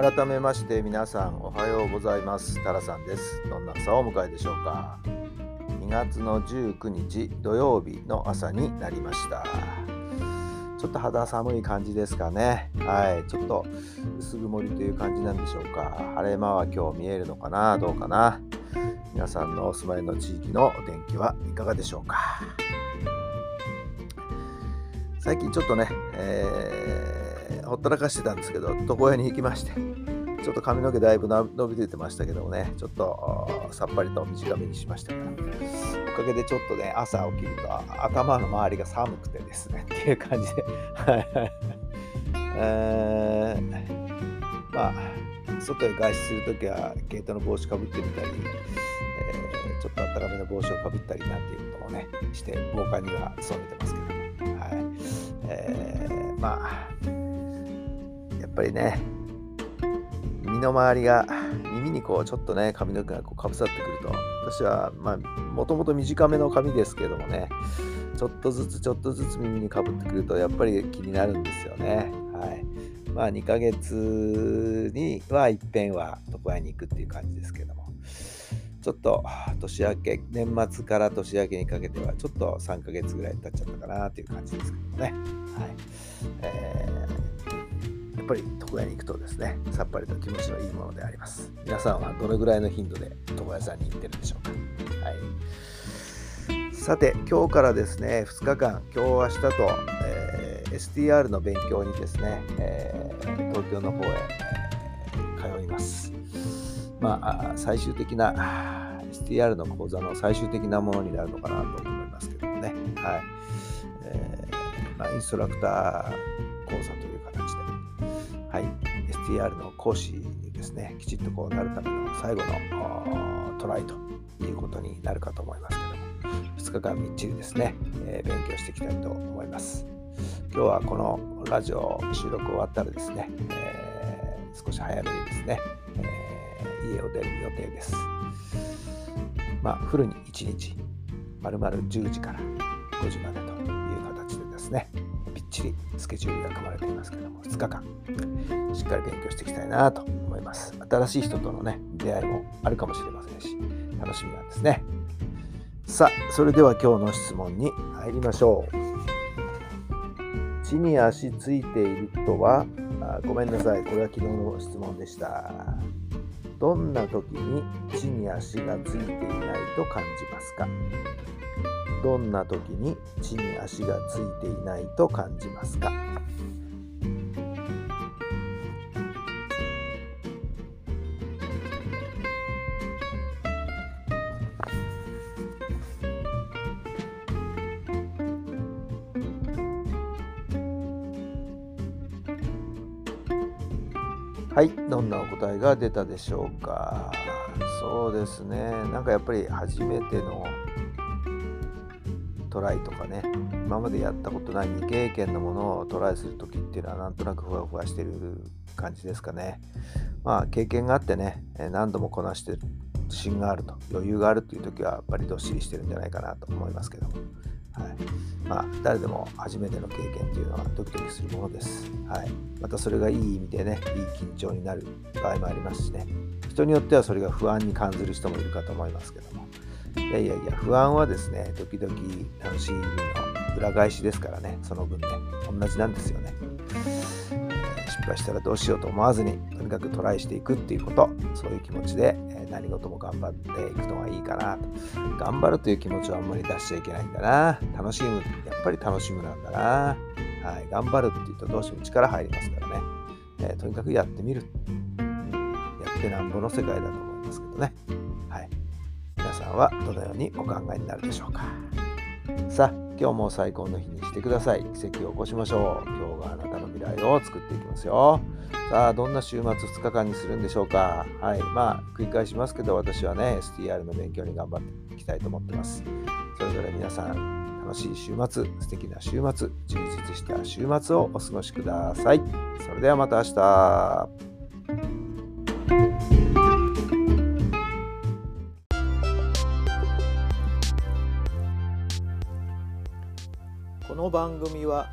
改めまして皆さんおはようございます。タラさんです。どんな朝をお迎えでしょうか。2月の19日土曜日の朝になりました。ちょっと肌寒い感じですかね。はい。ちょっと薄曇りという感じなんでしょうか。晴れ間は今日見えるのかな？どうかな？皆さんのお住まいの地域のお天気はいかがでしょうか。最近ちょっとね、えーほったらかしてたんですけど、床屋に行きまして、ちょっと髪の毛だいぶ伸びててましたけどもね、ちょっとさっぱりと短めにしましたから、おかげでちょっとね、朝起きると頭の周りが寒くてですね、っていう感じで、えー、まあ、外へ外出するときは、毛糸の帽子かぶってみたり、えー、ちょっと暖かめの帽子をかぶったりなんていうこともね、して、防寒には努めてますけども、はい。えー、まあ、ぱりね身の回りが耳にこうちょっとね髪の毛がこうかぶさってくると。私はまあもともと短めの髪ですけどもねちょっとずつちょっとずつ耳にかぶってくるとやっぱり気になるんですよね。はい。まあ2ヶ月にはいっぺんは床屋に行くっていう感じですけども。ちょっと年明け年末から年明けにかけてはちょっと3ヶ月ぐらい経っちゃったかなっていう感じですけどもね。はい、えーぱり床屋に行くとですねさっぱりと気持ちのいいものであります。皆さんはどのぐらいの頻度で床屋さんに行ってるでしょうか。はい。さて今日からですね2日間今日明日と、えー、STR の勉強にですね、えー、東京の方へ、えー、通います。まあ最終的な STR の講座の最終的なものになるのかなと思いますけどもね。はい、えーまあ、インストラクター講座と、STR の講師にですね、きちっとこうなるための最後のトライということになるかと思いますけども、2日間みっちりですね、えー、勉強していきたいと思います。今日はこのラジオ収録終わったらですね、えー、少し早めにですね、えー、家を出る予定です。まあ、フルに1日、丸々10時から5時までとですね、ちりスケジュールが組まれていますけども2日間しっかり勉強していきたいなと思います。新しい人とのね出会いもあるかもしれませんし楽しみなんですね。さあそれでは今日の質問に入りましょう。地に足ついているとはあごめんなさい。これは昨日の質問でした。どんな時に地に足がついていないと感じますか？どんな時に地に足がついていないと感じますか？はい、どんなお答えが出たでしょうか？そうですね、なんかやっぱり初めてのトライとかね今までやったことない未経験のものをトライする時っていうのはなんとなくふわふわしてる感じですかね。まあ経験があってね何度もこなしてる自信があると余裕があるっていう時はやっぱりどっしりしてるんじゃないかなと思いますけど、はい。まあ、誰でも初めての経験というのはドキドキするものです、はい、またそれがいい意味でねいい緊張になる場合もありますしね。人によってはそれが不安に感じる人もいるかと思いますけども。いやいやいや、不安はですね、時々楽しみの裏返しですからね、その分ね、同じなんですよね。失敗したらどうしようと思わずに、とにかくトライしていくっていうこと、そういう気持ちで何事も頑張っていくのがいいかなと。頑張るという気持ちはあんまり出しちゃいけないんだな。楽しむ、やっぱり楽しむなんだな。はい、頑張るっていうとどうしても力入りますからね。えー、とにかくやってみる。やってなんぼの世界だと思いますけどね。はい皆。さんはどのようにお考えになるでしょうか。さあ今日も最高の日にしてください奇跡を起こしましょう今日があなた未来を作っていきますよ。さあどんな週末2日間にするんでしょうか。はい。まあ繰り返しますけど私はね STR の勉強に頑張っていきたいと思ってます。それぞれ皆さん楽しい週末素敵な週末充実した週末をお過ごしください。それではまた明日。この番組は